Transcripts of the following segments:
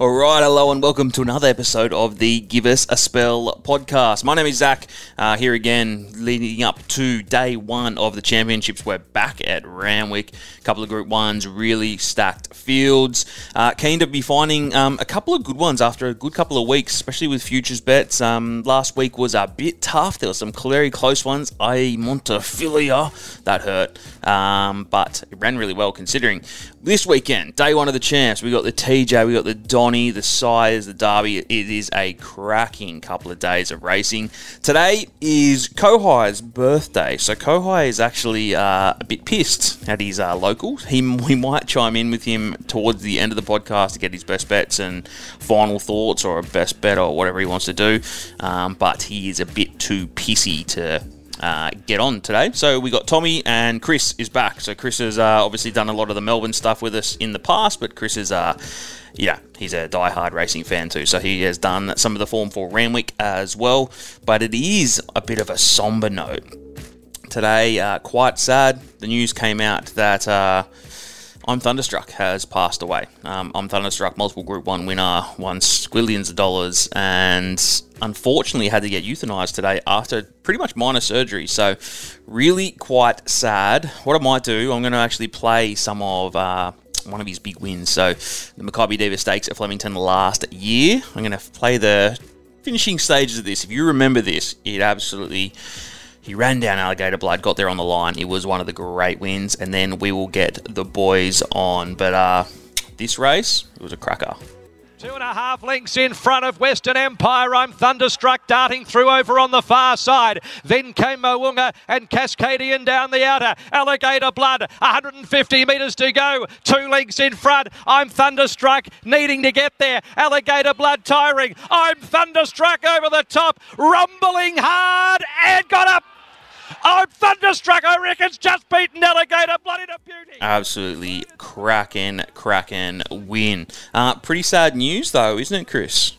All right, hello, and welcome to another episode of the Give Us a Spell podcast. My name is Zach, uh, here again, leading up to day one of the championships. We're back at Randwick. A couple of Group Ones, really stacked fields. Uh, keen to be finding um, a couple of good ones after a good couple of weeks, especially with futures bets. Um, last week was a bit tough. There were some very close ones. i.e., Montefilia, that hurt, um, but it ran really well considering. This weekend, day one of the champs, we got the TJ, we got the Donny, the Sires, the Derby. It is a cracking couple of days of racing. Today is Kohei's birthday, so Kohai is actually uh, a bit pissed at his uh, locals. He, we might chime in with him towards the end of the podcast to get his best bets and final thoughts or a best bet or whatever he wants to do, um, but he is a bit too pissy to uh, get on today. So we got Tommy and Chris is back. So Chris has uh, obviously done a lot of the Melbourne stuff with us in the past, but Chris is, uh, yeah, he's a die-hard racing fan too. So he has done some of the form for Randwick as well. But it is a bit of a somber note today. Uh, quite sad. The news came out that. I'm Thunderstruck has passed away. Um, I'm Thunderstruck, multiple Group 1 winner, won squillions of dollars, and unfortunately had to get euthanized today after pretty much minor surgery. So, really quite sad. What I might do, I'm going to actually play some of. Uh, one of his big wins. So, the Makybe Diva Stakes at Flemington last year. I'm going to play the finishing stages of this. If you remember this, it absolutely he ran down Alligator Blood, got there on the line. It was one of the great wins, and then we will get the boys on. But uh, this race, it was a cracker. Two and a half lengths in front of Western Empire. I'm thunderstruck, darting through over on the far side. Then came Moonga and Cascadian down the outer. Alligator Blood, 150 metres to go. Two lengths in front. I'm thunderstruck, needing to get there. Alligator Blood tiring. I'm thunderstruck over the top, rumbling hard and got up. I'm thunderstruck. I reckon it's just beaten Alligator Bloody into beauty. Absolutely cracking, cracking win. Uh, pretty sad news, though, isn't it, Chris?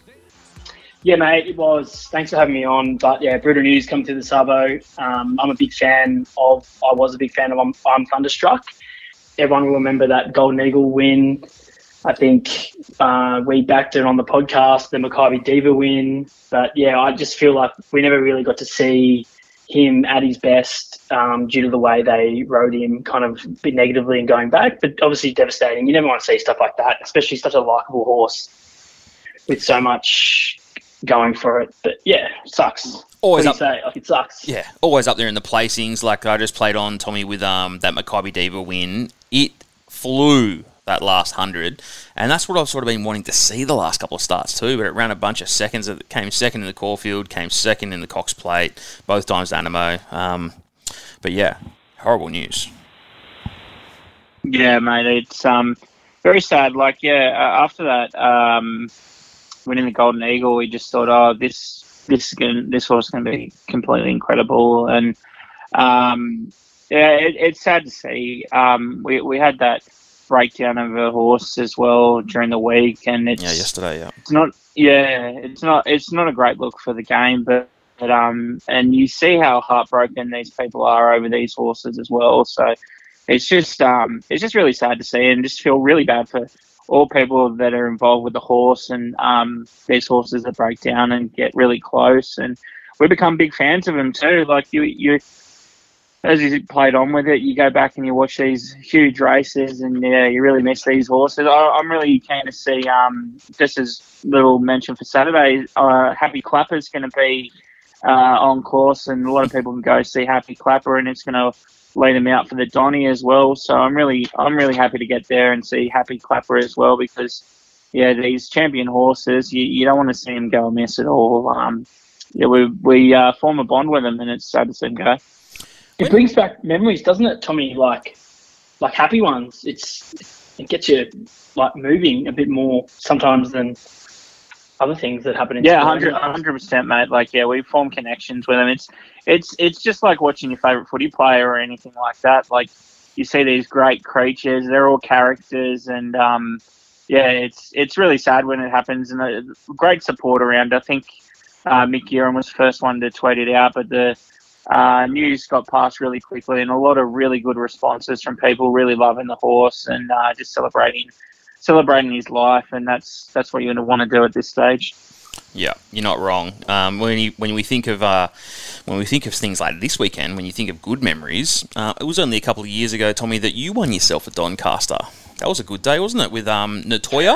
Yeah, mate, it was. Thanks for having me on. But yeah, brutal news come to the Sabo. Um, I'm a big fan of, I was a big fan of I'm, I'm Thunderstruck. Everyone will remember that Golden Eagle win. I think uh, we backed it on the podcast, the Makybe Diva win. But yeah, I just feel like we never really got to see him at his best um, due to the way they rode him kind of bit negatively and going back. But obviously devastating. You never want to see stuff like that, especially such a likable horse with so much going for it. But yeah, sucks. Always up, say? Like it sucks. yeah, always up there in the placings. Like I just played on Tommy with um that Makybe Diva win. It flew that last hundred, and that's what I've sort of been wanting to see the last couple of starts too. But it ran a bunch of seconds. It came second in the Caulfield, came second in the Cox Plate, both times Anamoe. Um, but yeah, horrible news. Yeah, mate, it's um very sad. Like, yeah, after that, um, winning the Golden Eagle, we just thought, oh, this this is gonna, this horse going to be completely incredible, and um, yeah, it, it's sad to see. Um, we we had that breakdown of a horse as well during the week, and it's Yeah, yesterday. Yeah, it's not yeah it's not it's not a great look for the game but, but um and you see how heartbroken these people are over these horses as well so it's just um it's just really sad to see and just feel really bad for all people that are involved with the horse and um these horses that break down and get really close and we become big fans of them too like you you as you played on with it, you go back and you watch these huge races, and yeah, you really miss these horses. I, I'm really keen to see. Um, just as little mention for Saturday, uh, Happy Clapper's going to be uh, on course, and a lot of people can go see Happy Clapper, and it's going to lead them out for the Donny as well. So I'm really, I'm really happy to get there and see Happy Clapper as well because yeah, these champion horses, you, you don't want to see them go amiss at all. Um, yeah, we we uh, form a bond with them, and it's sad to see them go. It brings back memories, doesn't it, Tommy? Like, like happy ones. It's it gets you like moving a bit more sometimes than other things that happen in Yeah, sport. 100 percent, mate. Like, yeah, we form connections with them. It's it's it's just like watching your favorite footy player or anything like that. Like, you see these great creatures; they're all characters, and um, yeah, it's it's really sad when it happens. And a great support around. I think uh, Mick Guerin was the first one to tweet it out, but the uh, news got passed really quickly, and a lot of really good responses from people really loving the horse and uh, just celebrating celebrating his life, and that's that's what you're going to want to do at this stage. Yeah, you're not wrong. Um, when you, when we think of uh, when we think of things like this weekend, when you think of good memories, uh, it was only a couple of years ago, Tommy, that you won yourself a Doncaster. That was a good day, wasn't it? With um, Nettoyer.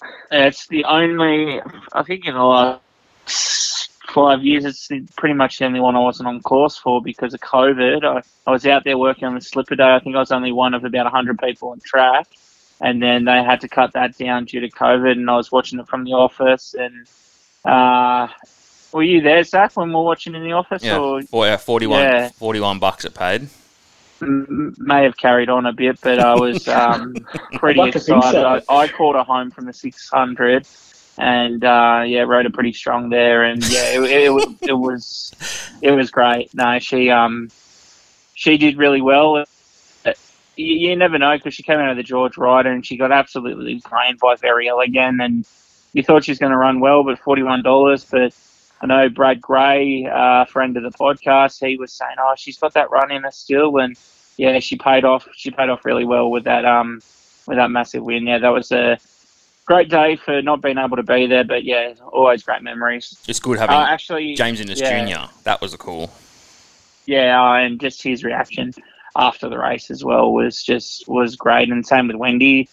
it's the only I think in the last five years, it's pretty much the only one I wasn't on course for because of COVID. I, I was out there working on the slipper day. I think I was only one of about 100 people on track. And then they had to cut that down due to COVID, and I was watching it from the office. And uh, were you there, Zach, when we were watching in the office? Yeah, or? For, yeah, 41, yeah. 41 bucks it paid. M- may have carried on a bit, but I was um, pretty like excited. So. I, I caught her home from the 600 and uh, yeah, rode it pretty strong there, and yeah, it, it, it, was it was great. No, she um she did really well. You, you never know because she came out of the George Ryder and she got absolutely trained by Verriel again, and you thought she was going to run well, but forty one dollars. But I know Brad Gray, uh, friend of the podcast, he was saying, "Oh, she's got that run in her still," and yeah, she paid off. She paid off really well with that um with that massive win. Yeah, that was a great day for not being able to be there, but yeah, always great memories. It's good having uh, actually James Innes yeah. Jr. That was a cool. Yeah, uh, and just his reaction after the race as well was just was great, and same with Wendy.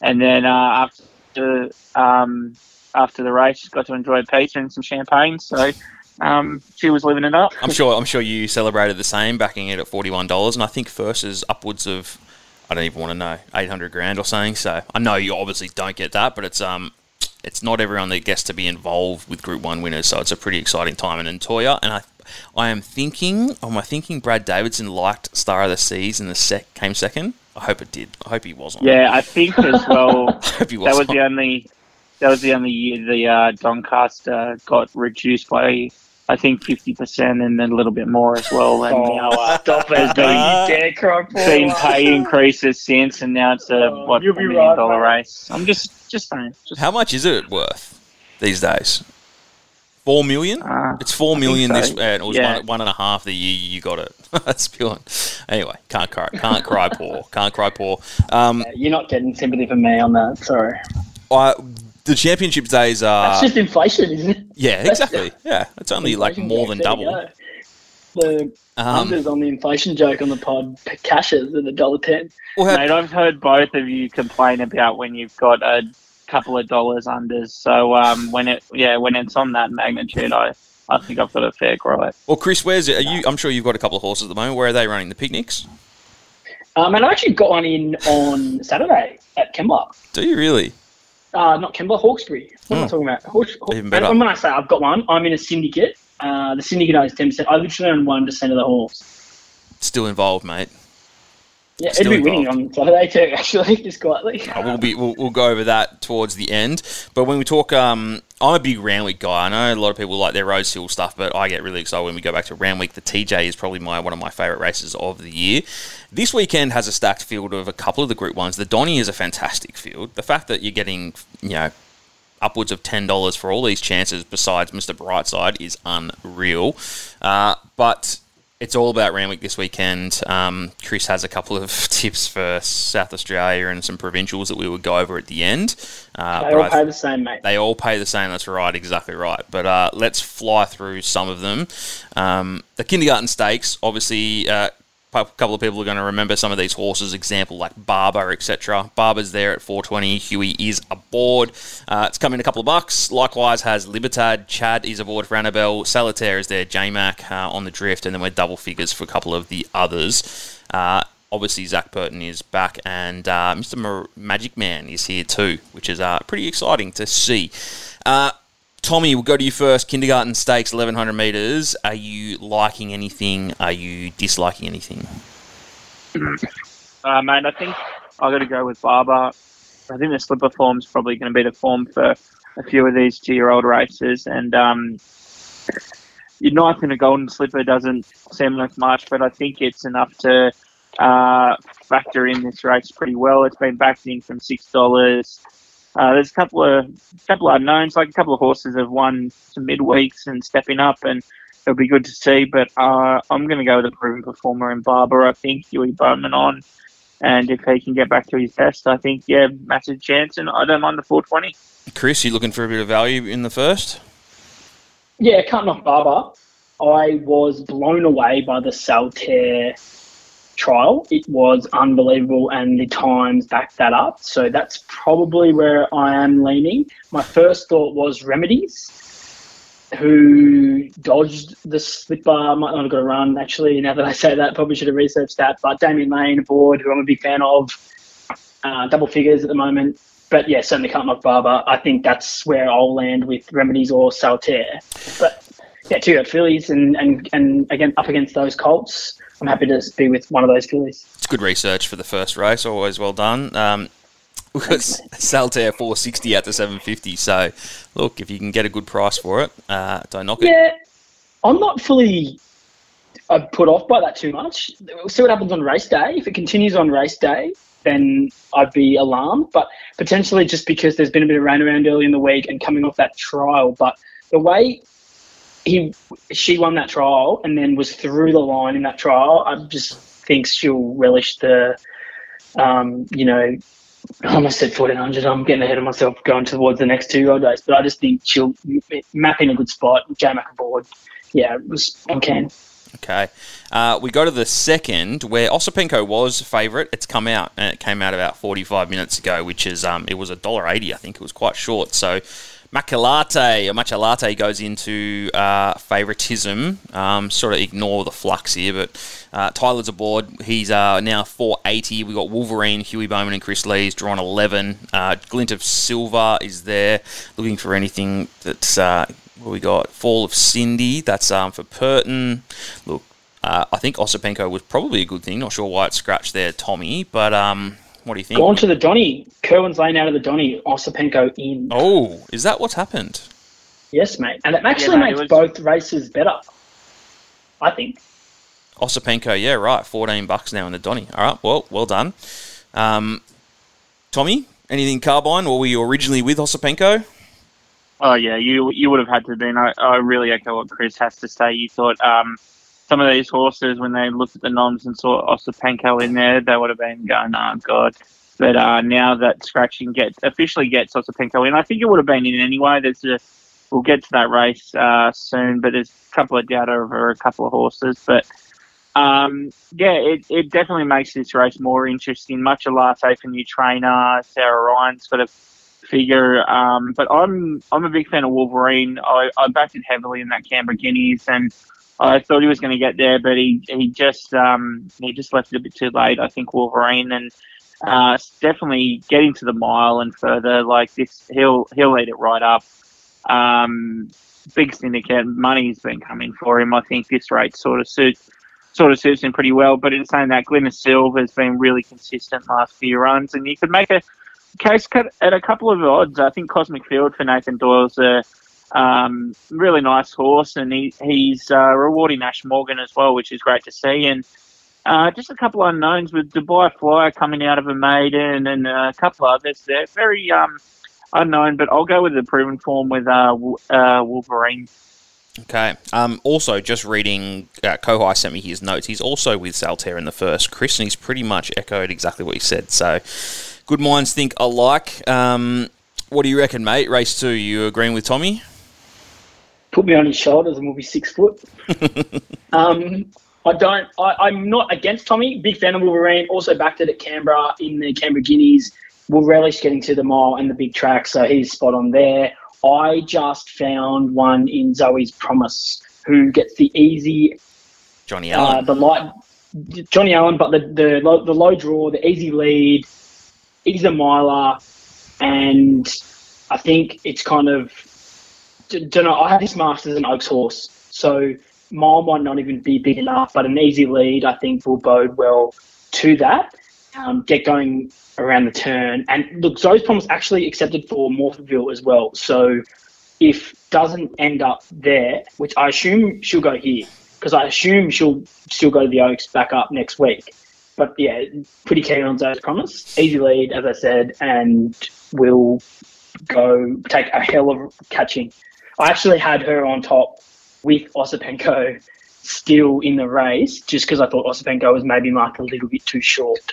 And then uh, after um, after the race, got to enjoy pizza and some champagne. So um, she was living it up. I'm sure. I'm sure you celebrated the same, backing it at forty one dollars, and I think first is upwards of I don't even want to know, 800 grand or something. So I know you obviously don't get that, but it's um, it's not everyone that gets to be involved with Group One winners. So it's a pretty exciting time. And Nettoyer, and I, I am thinking, am I thinking Brad Davidson liked Star of the Seas and the sec came second? I hope it did. I hope he wasn't. Yeah, I think as well. I hope he was. That was the only. That was the only year the uh, Doncaster got reduced by I think fifty percent and then a little bit more as well. And oh, now uh, stop it, been, been pay increases since, and now it's a oh, what a million right, dollar mate. race. I'm just just saying. Just How much is it worth these days? Four million? Uh, it's four I million so. this. Uh, it was yeah. one, one and a half the year you got it. That's pure. Anyway, can't cry. Can't cry poor. Can't cry poor. Um, yeah, you're not getting sympathy from me on that. Sorry. I the championship days are. That's just inflation, isn't it? Yeah, exactly. Yeah, it's only like more than double. The um, unders on the inflation joke on the pod cashes at a dollar ten. Well, Mate, I've heard both of you complain about when you've got a couple of dollars unders. So um, when it, yeah, when it's on that magnitude, I. I think I've got a fair gripe. Well, Chris, where's it? Are you? I'm sure you've got a couple of horses at the moment. Where are they running the picnics? Um, and I actually got one in on Saturday at Kembla. Do you really? Uh, not Kembla, Hawkesbury. What am I hmm. talking about? Hawks, Even better. And when I say I've got one, I'm in a syndicate. Uh, the syndicate owns 10%. I literally own 1% of the horse. Still involved, mate. Yeah, it'd be winning on Saturday too. Actually, just quietly. Oh, we'll be we'll, we'll, go over that towards the end. But when we talk, um, I'm a big Randwick guy. I know a lot of people like their Rose Hill stuff, but I get really excited when we go back to Randwick. The TJ is probably my one of my favourite races of the year. This weekend has a stacked field of a couple of the Group Ones. The Donny is a fantastic field. The fact that you're getting, you know, upwards of ten dollars for all these chances, besides Mr. Brightside, is unreal. Uh, but it's all about Randwick this weekend. Um, Chris has a couple of tips for South Australia and some provincials that we would go over at the end. Uh, they all pay the same, mate. They all pay the same. That's right, exactly right. But uh, let's fly through some of them. Um, the kindergarten stakes, obviously, uh, a couple of people are going to remember some of these horses. Example like Barber, etc. Barber's there at 420. Huey is aboard. Uh, it's coming a couple of bucks. Likewise has Libertad. Chad is aboard for Annabelle. Saltaire is there. J-Mac uh, on the drift, and then we're double figures for a couple of the others. Uh, obviously, Zac Purton is back, and uh, Mr. Magic Man is here too, which is uh, pretty exciting to see. Tommy, we'll go to you first. Kindergarten stakes, 1100 metres. Are you liking anything? Are you disliking anything? Uh, mate, I think I've got to go with Barber. I think the slipper form's probably going to be the form for a few of these two year old races. And um, your ninth in a golden slipper doesn't seem like much, but I think it's enough to uh, factor in this race pretty well. It's been backed in from $6. Uh, there's a couple of couple of unknowns, like a couple of horses have won some midweeks and stepping up, and it'll be good to see. But uh, I'm going to go with a proven performer in Barber. I think Huey Bowman on And if he can get back to his best, I think yeah, massive chance. And I don't mind the 420. Chris, you looking for a bit of value in the first? Yeah, can't knock Barber. I was blown away by the Saltaire trial. It was unbelievable, and the times backed that up. So that's probably where I am leaning. My first thought was Remedies, who dodged the slipper. Might not have got a run, actually. Now that I say that, probably should have researched that. But Damian Lane aboard, who I'm a big fan of, uh, double figures at the moment. But yeah, certainly can't knock Barber. I think that's where I'll land with Remedies or Saltaire. But yeah, two got fillies, and, and, and again, up against those Colts, I'm happy to be with one of those fillies. It's good research for the first race, always well done. Um, because Saltaire 460 out the 750. So, look, if you can get a good price for it, uh, don't knock it. Yeah, I'm not fully uh, put off by that too much. We'll see what happens on race day. If it continues on race day, then I'd be alarmed. But potentially just because there's been a bit of rain around early in the week and coming off that trial. But the way he she won that trial and then was through the line in that trial, I just think she'll relish the, um, you know, I almost said 1400. I'm getting ahead of myself going towards the next two road days, but I just think she'll map in a good spot. J Mac aboard. Yeah, it was on. Okay. Uh, we go to the second, where Osipenko was favourite. It's come out, and it came out about 45 minutes ago, which is, um, it was $1.80, I think. It was quite short. So Macalate, or goes into uh, favouritism. Um, sort of ignore the flux here, but uh, Tyler's aboard. He's uh, now 480. We've got Wolverine, Huey Bowman, and Chris Lee's drawn 11. Uh, Glint of Silver is there, looking for anything that's. Uh, what we got? Fall of Cindy. That's um, for Purton. Look, uh, I think Osipenko was probably a good thing. Not sure why it scratched there, Tommy, but um, what do you think? Gone to the Donny. Kerwin's lane out of the Donny. Osipenko in. Oh, is that what's happened? Yes, mate. And it actually yeah, makes was... both races better. I think. Osipenko, yeah, right. 14 bucks now in the Donny. All right, well, well done. Um, Tommy, anything carbine, or were you originally with Osipenko? Oh, yeah, you you would have had to have been. I, I really echo what Chris has to say. You thought um, some of these horses, when they looked at the noms and saw Osipenko in there, they would have been going, oh, God. But uh, now that scratching gets officially gets Osipenko in, I think it would have been in anyway. There's a, we'll get to that race uh, soon, but there's a couple of data over a couple of horses. But um, yeah, it, it definitely makes this race more interesting. Much a latte for new trainer. Sarah Ryan's got a figure. Um, but I'm I'm a big fan of Wolverine. I, I backed it heavily in that Canberra Guineas and I thought he was going to get there, but he he just um, he just left it a bit too late. I think Wolverine and uh, definitely getting to the mile and further like this, he'll he'll eat it right up. Um, big syndicate money's been coming for him. I think this rate sort of suits sort of suits him pretty well. But in saying that, Glenn Silva has been really consistent last few runs, and you could make a case cut at a couple of odds. I think Cosmic Field for Nathan Doyle's a um, really nice horse, and he, he's uh, rewarding Ash Morgan as well, which is great to see. And uh, just a couple of unknowns with Dubai Flyer coming out of a maiden and a couple others. They're very um, unknown, but I'll go with the proven form with uh, uh, Wolverine. Okay. Um, also, just reading, uh, Kohei sent me his notes. He's also with Saltaire in the first, Chris, and he's pretty much echoed exactly what he said. So, good minds think alike. Um, what do you reckon, mate? Race two, you agreeing with Tommy? Put me on his shoulders and we'll be six foot. um, I don't. I, am not against Tommy. Big fan of Wolverine. Also backed it at Canberra in the Canberra Guineas. Will relish getting to the mile and the big track, so he's spot on there. I just found one in Zoe's Promise who gets the easy Johnny Allen. Uh, the light Johnny Allen, but the, the low, the low draw, the easy lead, he's a miler, and I think it's kind of don't know. I have his Masters and Oaks horse, so mile might not even be big enough, but an easy lead I think will bode well to that. Um, get going around the turn, and look, Zoe's Promise actually accepted for Morphettville as well. So if doesn't end up there, which I assume she'll go here, because I assume she'll still go to the Oaks back up next week. But yeah, pretty keen on Zoe's Promise. Easy lead, as I said, and will go take a hell of catching I actually had her on top with Osipenko still in the race, just because I thought Osipenko was maybe marked a little bit too short.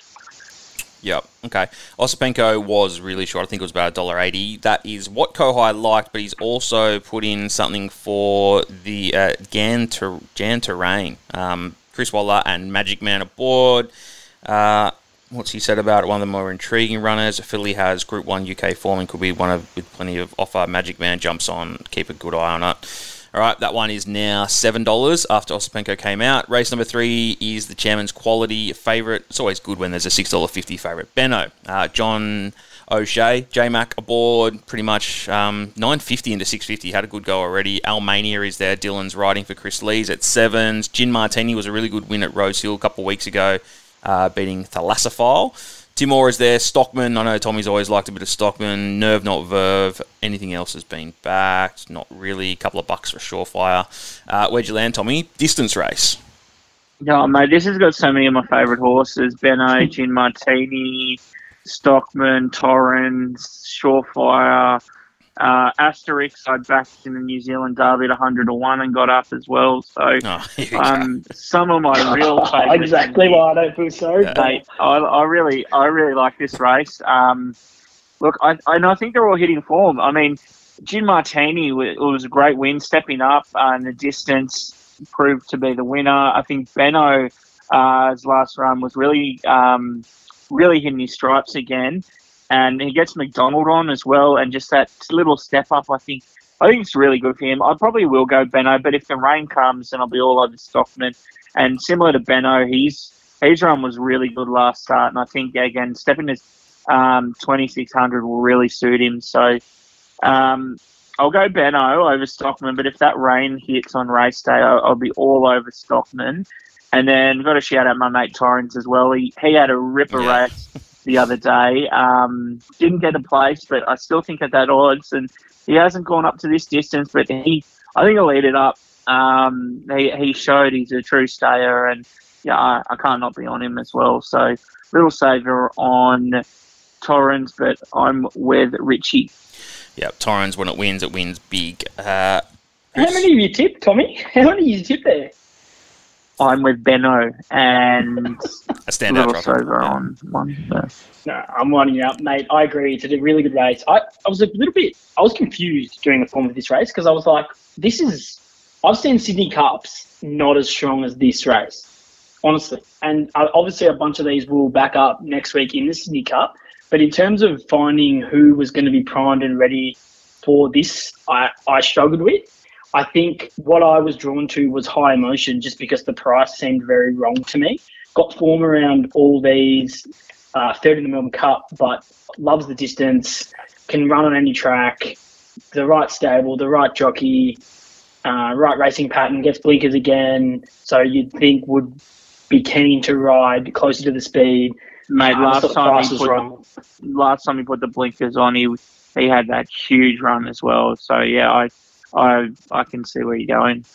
Yep. Okay. Osipenko was really short. I think it was about $1.80. That is what Kohei liked, but he's also put in something for the uh, Gan, Ter- Jan Terrain. Um, Chris Waller and Magic Man aboard. Uh, what's he said about it? One of the more intriguing runners. Philly has Group 1 UK form and could be one of with plenty of offer. Magic Man jumps on. Keep a good eye on it. All right, that one is now $7 after Osipenko came out. Race number three is the chairman's quality favourite. It's always good when there's a $6.50 favourite. Benno, uh, John O'Shea, J Mac aboard, pretty much um, 950 into 650. Had a good go already. Almania is there. Dylan's riding for Chris Lees at sevens. Gin Martini was a really good win at Rosehill a couple of weeks ago, uh, beating Thalassophile. Timor is there. Stockman. I know Tommy's always liked a bit of Stockman. Nerve, not Verve. Anything else has been backed. Not really. A couple of bucks for Surefire. Uh, where'd you land, Tommy? Distance race. No, mate, this has got so many of my favourite horses: Benno, Gin Martini, Stockman, Torrens, Surefire. Uh, Asterix, I backed in the New Zealand Derby at 100 to 1 and got up as well. So, Oh, um, some of my real favourites. exactly why I don't feel sorry. Yeah. Mate, I, I really, I really like this race. Um, look, I, I, and I think they're all hitting form. I mean, Gin Martini wa- it was a great win, stepping up uh, in the distance, proved to be the winner. I think Benno, uh, his last run was really, um, really hitting his stripes again, and he gets McDonald on as well, and just that little step up. I think, I think it's really good for him. I probably will go Benno, but if the rain comes, then I'll be all over Stockman. And similar to Benno, he's his run was really good last start, and I think again stepping to um, 2600 will really suit him. So um, I'll go Benno over Stockman, but if that rain hits on race day, I'll, I'll be all over Stockman. And then got to shout out my mate Torrens as well. He he had a ripper Yeah. race the other day. Um, didn't get a place, but I still think at that odds, and he hasn't gone up to this distance, but he I think he'll eat it up. Um, he he showed he's a true stayer, and yeah, I, I can't not be on him as well. So little saver on Torrens, but I'm with Richie. Yep, Torrens, when it wins, it wins big. Uh, How many of you tipped, Tommy? How many of you tipped there? I'm with Benno and a standout little drop. saver Yeah. on one. Yeah. No, I'm winding you up, mate. I agree. It's a really good race. I, I was a little bit, I was confused during the form of this race because I was like, this is, I've seen Sydney Cups not as strong as this race, honestly. And uh, obviously, a bunch of these will back up next week in the Sydney Cup. But in terms of finding who was going to be primed and ready for this, I, I struggled with. I think what I was drawn to was High Emocean just because the price seemed very wrong to me. Got form around all these, uh, third in the Melbourne Cup, but loves the distance, can run on any track, the right stable, the right jockey, uh, right racing pattern, gets blinkers again. So you'd think would be keen to ride closer to the speed. Mate, I last time he put wrong. last time he put the blinkers on, he he had that huge run as well. So yeah, I I I can see where you're going.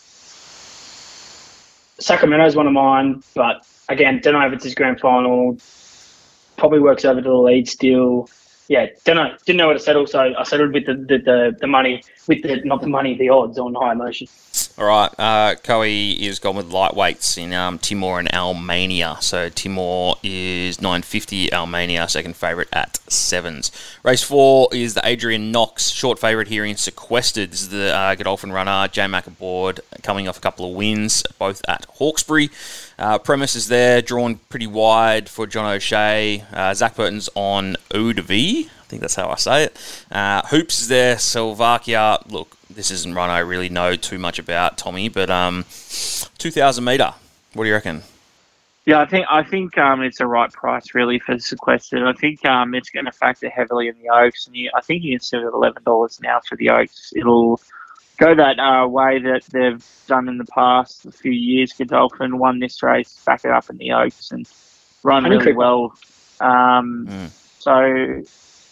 Sacramento's one of mine, but again, don't know if it's his grand final. Probably works over to the lead still. Yeah, don't know. Didn't know where to settle, so I settled with the the, the, the money, with the not the money, the odds on High Emocean. All right, uh, Coe is gone with lightweights in um, Timor and Almania. So Timor is 950, Almania second favourite at sevens. Race four is the Adrian Knox short favourite here in Sequestered. This is the uh, Godolphin runner, J Mac aboard, coming off a couple of wins, both at Hawkesbury. Uh, premise is there, drawn pretty wide for John O'Shea. Uh, Zac Purton's on Oudv. I think that's how I say it. Uh, Hoops is there, Slovakia. Look, this isn't one I really know too much about, Tommy, but um, 2,000 metre. What do you reckon? Yeah, I think I think um, it's the right price really for the sequestered. I think um, it's going to factor heavily in the Oaks, and you, I think you can sit at eleven dollars now for the Oaks. It'll go that uh, way that they've done in the past a few years. Godolphin won this race, back it up in the Oaks, and run Honey really Creeper. well. Um, Mm. So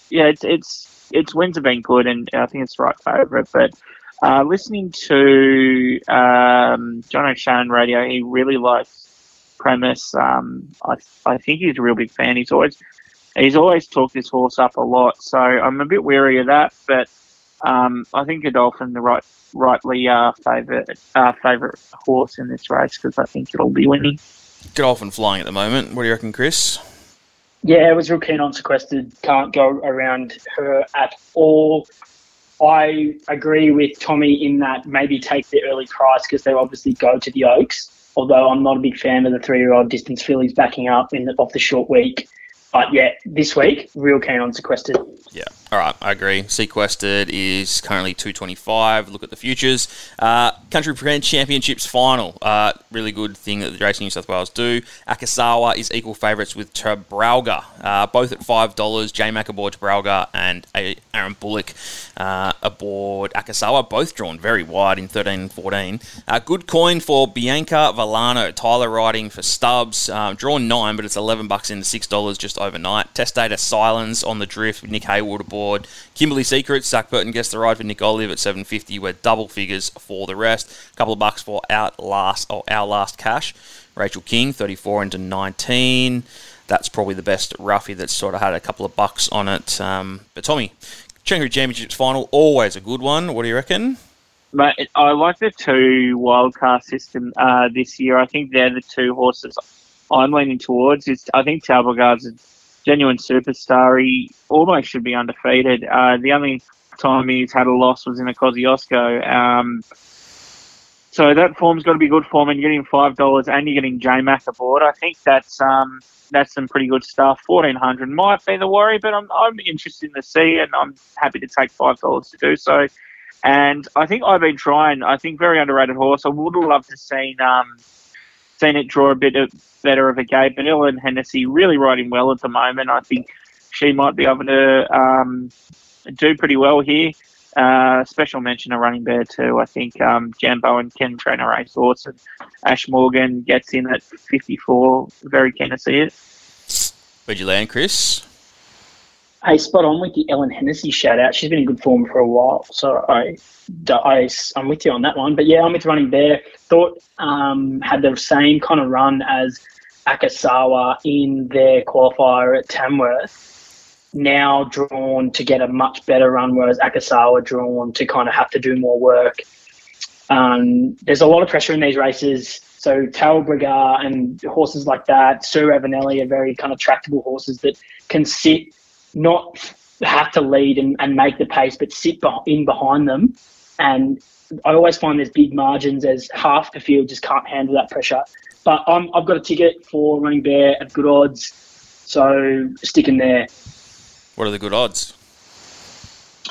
yeah, it's it's its wins have been good, and I think it's the right favourite. But uh, listening to um, John O'Shannon radio, he really likes premise. Um, I I think he's a real big fan. He's always he's always talked this horse up a lot, so I'm a bit wary of that. But um, I think Godolphin the right rightly uh, favourite uh, favourite horse in this race because I think it'll be winning. Godolphin flying at the moment. What do you reckon, Chris? Yeah, I was real keen on sequestered. Can't go around her at all. I agree with Tommy in that maybe take the early price because they obviously go to the Oaks. Although I'm not a big fan of the three-year-old distance fillies backing up in the, off the short week. But yeah, this week, real keen on sequestered. Yeah. All right, I agree. Sequestered is currently 225. Look at the futures. Uh, Country Brand Championships final. Uh, really good thing that the Racing New South Wales do. Akasawa is equal favourites with Talbragar, uh, both at $5. Jay Mac aboard Talbragar and Aaron Bullock uh, aboard Akasawa, both drawn very wide in 13 and 14. Uh, good coin for Bianca Villano. Tyler riding for Stubbs. Um, drawn 9, but it's 11 bucks into $6 just overnight. Test data Silence on the drift with Nick Haywood aboard board. Kimberley Secrets, Zac Purton gets the ride for Nick Olive at 750. We're double figures for the rest. A couple of bucks for our last or our last cash. Rachel King, 34 into 19. That's probably the best roughie that's sort of had a couple of bucks on it. Um, but Tommy, Chengru Championships final, always a good one. What do you reckon? But I like the two wildcard system uh, this year. I think they're the two horses I'm leaning towards. It's, I think Talbot's a genuine superstar. He almost should be undefeated. Uh, the only time he's had a loss was in a Kosciuszko. Um, so that form's got to be good form, and you're getting five dollars, and you're getting J Mac aboard. I think that's um, that's some pretty good stuff. Fourteen hundred might be the worry, but I'm I'm interested see, and I'm happy to take five dollars to do so. And I think I've been trying. I think very underrated horse. I would have loved to seen um, seen it draw a bit of, better of a gate. But Ellen Hennessy really riding well at the moment. I think she might be able to um, do pretty well here. Uh, special mention of running bear too. I think um, Jan Bowen can train a racehorse, and Ash Morgan gets in at 54. Very keen to see it. Where'd you land, Chris? Hey, spot on with the Ellen Hennessy shout out. She's been in good form for a while, so I, I, I'm with you on that one. But yeah, I'm with running there. Thought um, had the same kind of run as Akasawa in their qualifier at Tamworth. Now drawn to get a much better run, whereas Akasawa drawn to kind of have to do more work. Um, there's a lot of pressure in these races. So Talbragar and horses like that, Sir Avenelli are very kind of tractable horses that can sit not have to lead and, and make the pace, but sit in behind them. And I always find there's big margins as half the field just can't handle that pressure. But I'm, I've got a ticket for running bear at good odds, so sticking there. What are the good odds?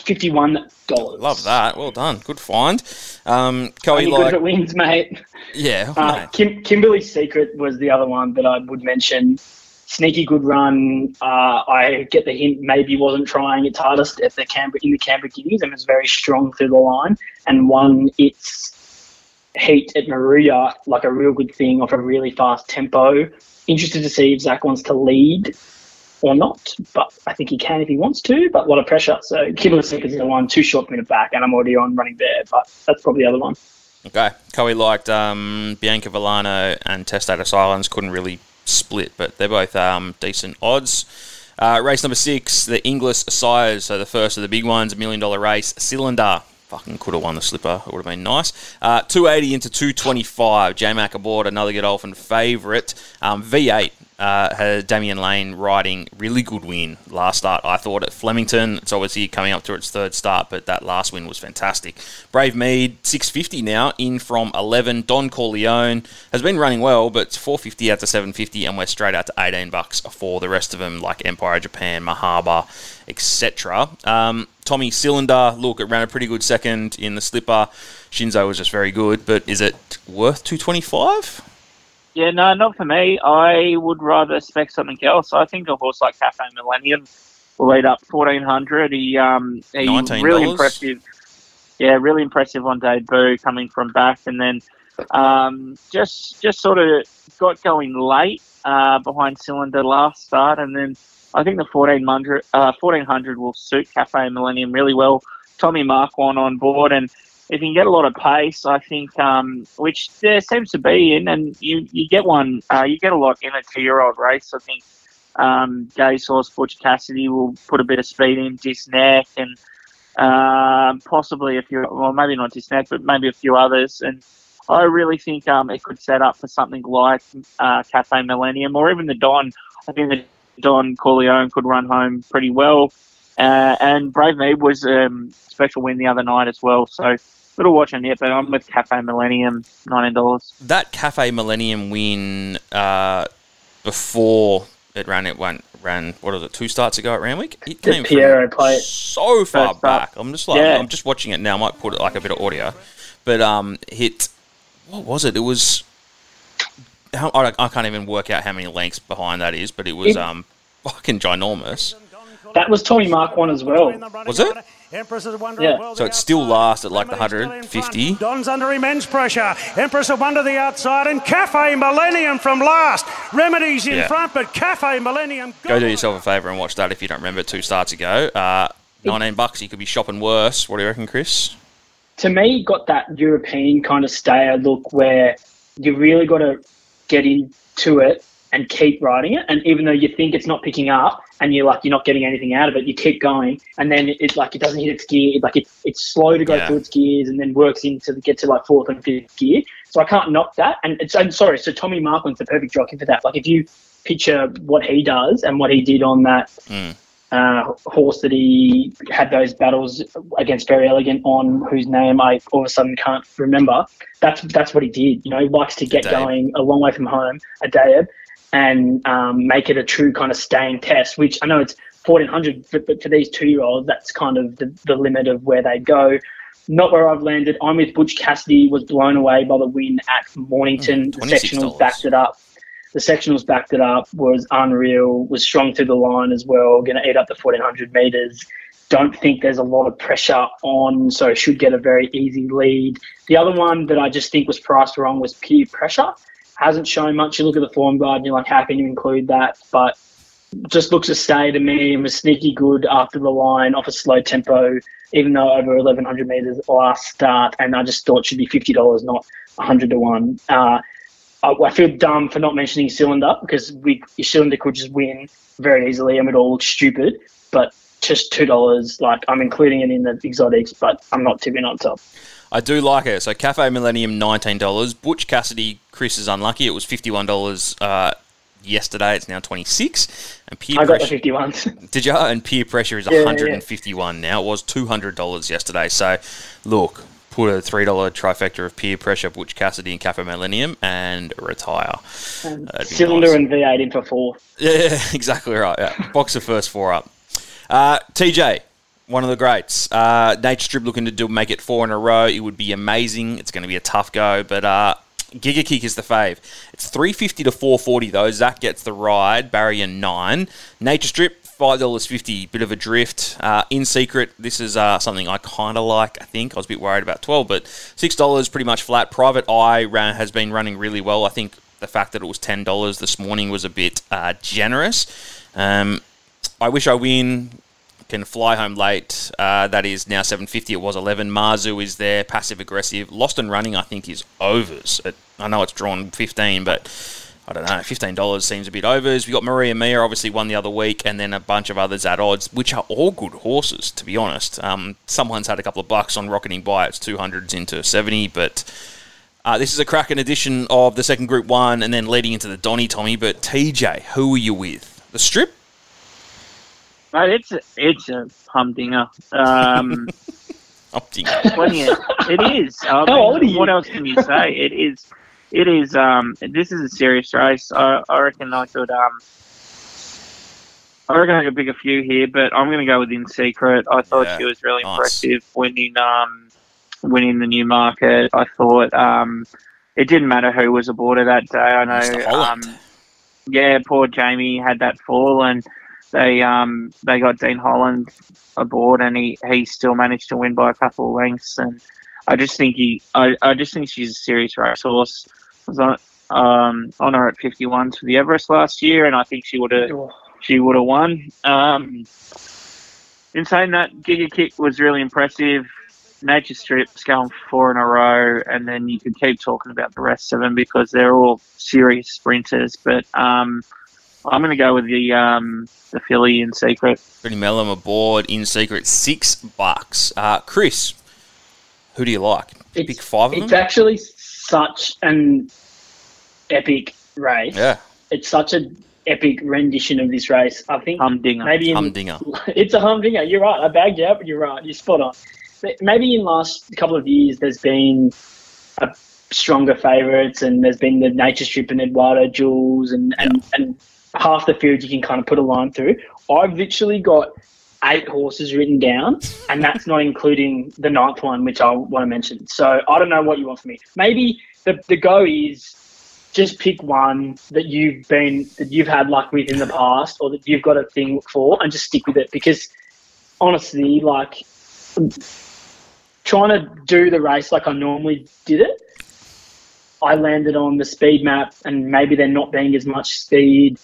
Fifty-one dollars. Love that. Well done. Good find. Um, Coey, like... good if it wins, mate. Yeah. Uh, Kim- Kimberly's Secret was the other one that I would mention sneaky good run. Uh, I get the hint maybe wasn't trying its hardest at the Canberra in the Canberra Guineas and was very strong through the line and won its heat at Moruya like a real good thing off a really fast tempo. Interested to see if Zach wants to lead or not, but I think he can if he wants to. But a lot of pressure. So Kibble is the one, too short minute back, and I'm already on running there. But that's probably the other one. Okay, Coey liked um, Bianca Villano and Test Data Silence. Couldn't really split, but they're both um, decent odds. Uh, race number six, the Inglis Sires, so the first of the big ones, a million dollar race. Cylinder, fucking could have won the slipper. It would have been nice. Uh, 280 into 225. J Mac aboard, another Godolphin favourite. Um, V8 uh, had Damian Lane riding really good win last start. I thought at Flemington, it's obviously coming up to its third start, but that last win was fantastic. Brave Mead 650 now in from 11. Don Corleone has been running well, but 450 out to 750, and we're straight out to 18 bucks for the rest of them, like Empire Japan, Mahaba, etc. Um, Tommy Cylinder, look, it ran a pretty good second in the slipper. Shinzo was just very good, but is it worth 225? Yeah, no, not for me. I would rather expect something else. I think a horse like Cafe Millennium will lead up fourteen hundred. He um he $19. really impressive. Yeah, really impressive on debut coming from back, and then um, just just sort of got going late uh, behind Cylinder last start, and then I think the 1400, uh, 1400 will suit Cafe Millennium really well. Tommy Mark Marquand on board, and if you can get a lot of pace, I think, um, which there seems to be in, and you, you get one, uh, you get a lot in a two year old race. I think um, Source Butch Cassidy will put a bit of speed in Disneck and uh, possibly a few, well, maybe not Disneck, but maybe a few others. And I really think um, it could set up for something like uh, Cafe Millennium or even the Don. I think the Don Corleone could run home pretty well. Uh, and Brave Me was a um, special win the other night as well. So little watching it, but I'm with Cafe Millennium, nineteen dollars. That Cafe Millennium win uh, before it ran, it went ran. What was it? Two starts ago at Randwick. It came Piero play so far back. I'm just like yeah. I'm just watching it now. I might put it like a bit of audio, but um, hit. What was it? It was. I, I can't even work out how many lengths behind that is, but it was it, um fucking ginormous. That was Tommy Mark one as well. Was it? Empress of Wonder yeah. So it still lasts at like the 150. Don's under immense pressure. Empress of Wonder the outside and Cafe Millennium from last. Remedies in yeah. front, but Cafe Millennium. Go do yourself a favour and watch that if you don't remember two starts ago. Uh, 19 bucks, you could be shopping worse. What do you reckon, Chris? To me, got that European kind of stayer look where you really got to get into it and keep riding it. And even though you think it's not picking up and you're like, you're not getting anything out of it, you keep going. And then it's like, it doesn't hit its gear. Like it, it's slow to go yeah. through its gears and then works into the, get to like fourth and fifth gear. So I can't knock that. And it's, I'm sorry. So Tommy Markland's the perfect jockey for that. Like if you picture what he does and what he did on that, mm uh, horse that he had those battles against Verry Elleegant on, whose name I all of a sudden can't remember. That's that's what he did. You know, he likes to get going a long way from home, a day and um, make it a true kind of staying test. Which I know it's 1400, but for these two year olds, that's kind of the, the limit of where they go. Not where I've landed. I'm with Butch Cassidy. Was blown away by the win at Mornington. Mm, the sectionals backed it up. The sectionals backed it up. Was unreal. Was strong through the line as well. Going to eat up the 1400 meters. Don't think there's a lot of pressure on, so should get a very easy lead. The other one that I just think was priced wrong was peer pressure hasn't shown much. You look at the form guide and you're like, how can you include that? But just looks a stay to me and was sneaky good after the line off a slow tempo, even though over 1100 meters last start. And I just thought should be $50, not 100 to 1. Uh, I feel dumb for not mentioning cylinder because we cylinder could just win very easily and it all looks stupid. But just two dollars, like I'm including it in the exotics, but I'm not tipping on top. I do like it. So Cafe Millennium, nineteen dollars. Butch Cassidy, Chris is unlucky. It was fifty one dollars uh, yesterday. It's now twenty six. And peer I got pressure, the fifty one. Did you? And peer pressure is one hundred and fifty one yeah. now. It was two hundred dollars yesterday. So look, put a three dollar trifecta of peer pressure, Butch Cassidy and Cafe Millennium, and retire. Um, cylinder nice. and V eight in for four. Yeah, exactly right. Yeah. Box the first four up. Uh, TJ, one of the greats. Uh, Nature Strip looking to do make it four in a row. It would be amazing. It's going to be a tough go, but uh, Giga Kick is the fave. It's three fifty to four forty though. Zach gets the ride. Barrier nine. Nature Strip five dollars fifty. Bit of a drift. Uh, in secret, this is uh, something I kind of like. I think I was a bit worried about twelve, but six dollars pretty much flat. Private Eye ran, has been running really well. I think the fact that it was ten dollars this morning was a bit uh, generous. Um, I wish I win can fly home late. Uh, that is now 750. It was 11. Marzu is there, passive aggressive. Lost and running, I think, is overs. It, I know it's drawn 15, but I don't know. $15 seems a bit overs. We got Maria Mia, obviously won the other week, and then a bunch of others at odds, which are all good horses, to be honest. Um, someone's had a couple of bucks on rocketing by. It's 200s into 70, but. Uh, this is a cracking edition of the second Group One, and then leading into the Donny Tommy. But TJ, who are you with? The strip Mate, it's a, it's a humdinger. Um, humdinger. it is. I mean, old are you? What else can you say? It is. It is. Um, this is a serious race. I, I reckon I could. Um, I reckon I could pick a few here, but I'm going to go with In Secret. I thought yeah, she was really nice. impressive winning, um, winning the Newmarket. I thought um, it didn't matter who was aboard that day. I know. Um, yeah, poor Jamie had that fall, and they um they got Dean Holland aboard, and he he still managed to win by a couple of lengths. And I just think he I, I just think she's a serious racehorse. I was on um on her at fifty one to the Everest last year, and I think she would have she would have won. Um, in saying that, Giga Kick was really impressive. Nature Strip's going four in a row, and then you could keep talking about the rest of them because they're all serious sprinters. But um, I'm going to go with the um, the filly in secret. Pretty Mellum aboard in secret, six bucks. Uh, Chris, who do you like? It's, Pick five of It's them? actually such an epic race. Yeah. It's such an epic rendition of this race. I think Humdinger. maybe in, Humdinger. it's a humdinger. You're right. I bagged you up, but you're right. You're spot on. But maybe in the last couple of years, there's been a stronger favourites, and there's been the Nature Strip and Eduardo Jules, and, and, and half the field you can kind of put a line through. I've literally got eight horses written down, and that's not including the ninth one, which I want to mention. So I don't know what you want from me. Maybe the, the go is just pick one that you've been that you've had luck with in the past, or that you've got a thing for, and just stick with it. Because honestly, like trying to do the race like I normally did it, I landed on the speed map, and maybe there not being as much speed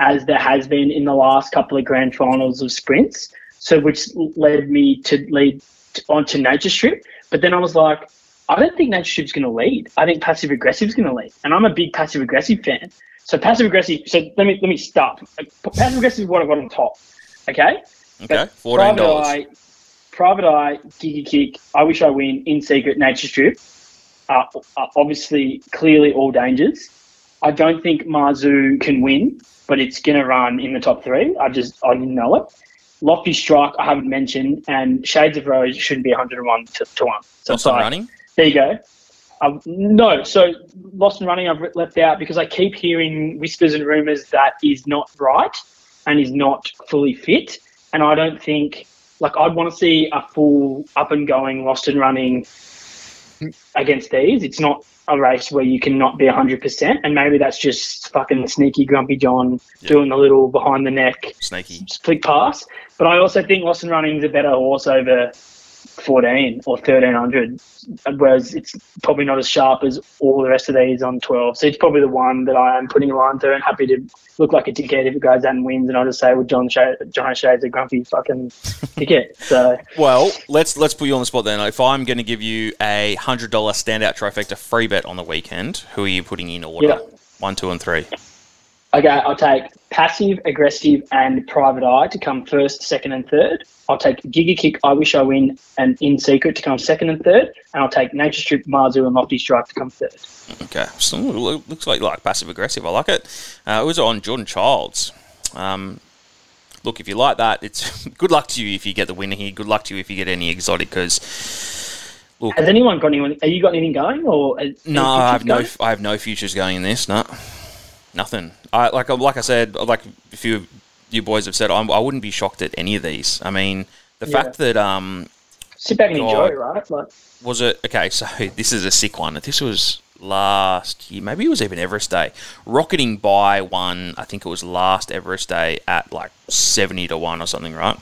as there has been in the last couple of grand finals of sprints. So, which led me to lead to, onto Nature Strip. But then I was like, I don't think Nature Strip's going to lead. I think Passive Aggressive's going to lead, and I'm a big Passive Aggressive fan. So, Passive Aggressive. So let me let me start. Passive Aggressive is what I've got on top. Okay. Okay, But fourteen Private dollars. Eye, Private Eye, Giga Kick, I Wish I Win, In Secret, Nature Strip are, are obviously clearly all dangers. I don't think Marzu can win, but it's going to run in the top three. I just, I didn't know it. Lofty Strike, I haven't mentioned, and Shades of Rose shouldn't be 101 to, to 1. So Lost sorry. running. There you go. Um, no, so lost and running I've left out because I keep hearing whispers and rumours that is not right and is not fully fit. And I don't think, like, I'd want to see a full up and going lost and running against these. It's not a race where you cannot be 100%. And maybe that's just fucking sneaky Grumpy John Yeah. doing the little behind the neck Sneaky. flick pass. But I also think Lost and Running is a better horse over 14 or 1300, whereas it's probably not as sharp as all the rest of these on 12. So it's probably the one that I am putting a line through and happy to look like a dickhead if it goes out and wins. And I'll just say, well, John, Sh- John O'Shea's a grumpy fucking dickhead. So Well, let's let's put you on the spot then. If I'm going to give you a hundred dollar standout trifecta free bet on the weekend, who are you putting in order? Yeah. One, two, and three. Okay, I'll take passive, aggressive, and private eye to come first, second, and third. I'll take Giga Kick, I Wish I Win, and In Secret to come second and third. And I'll take Nature Strip, Marzu, and Lofty Strike to come third. Okay, so it looks like like passive aggressive. I like it. Uh, it was on Jordan Childs. Um, look, if you like that, it's good luck to you if you get the winner here. Good luck to you if you get any exotic. Because look, Has anyone got anyone? Have you got anything going, or no, I have no, going? I have no futures going in this. No, nothing. I like like I said, like a few of you boys have said, I'm, I wouldn't be shocked at any of these. I mean, the Yeah. fact that um, Sit back and enjoy, right? Like, was it okay? So this is a sick one. This was last year, maybe it was even Everest Day. Rocketing by one, I think it was last Everest Day at like seventy to one or something, right?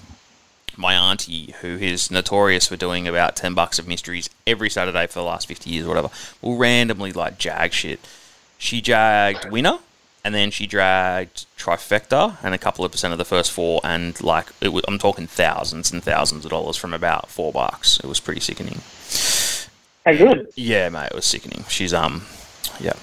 My auntie, who is notorious for doing about ten bucks of mysteries every Saturday for the last fifty years, or whatever, will randomly like jag shit. She jagged winner, and then she dragged trifecta and a couple of percent of the first four, and like it was, I'm talking thousands and thousands of dollars from about four bucks. It was pretty sickening. hey, good. Yeah, mate, it was sickening. She's um, yeah.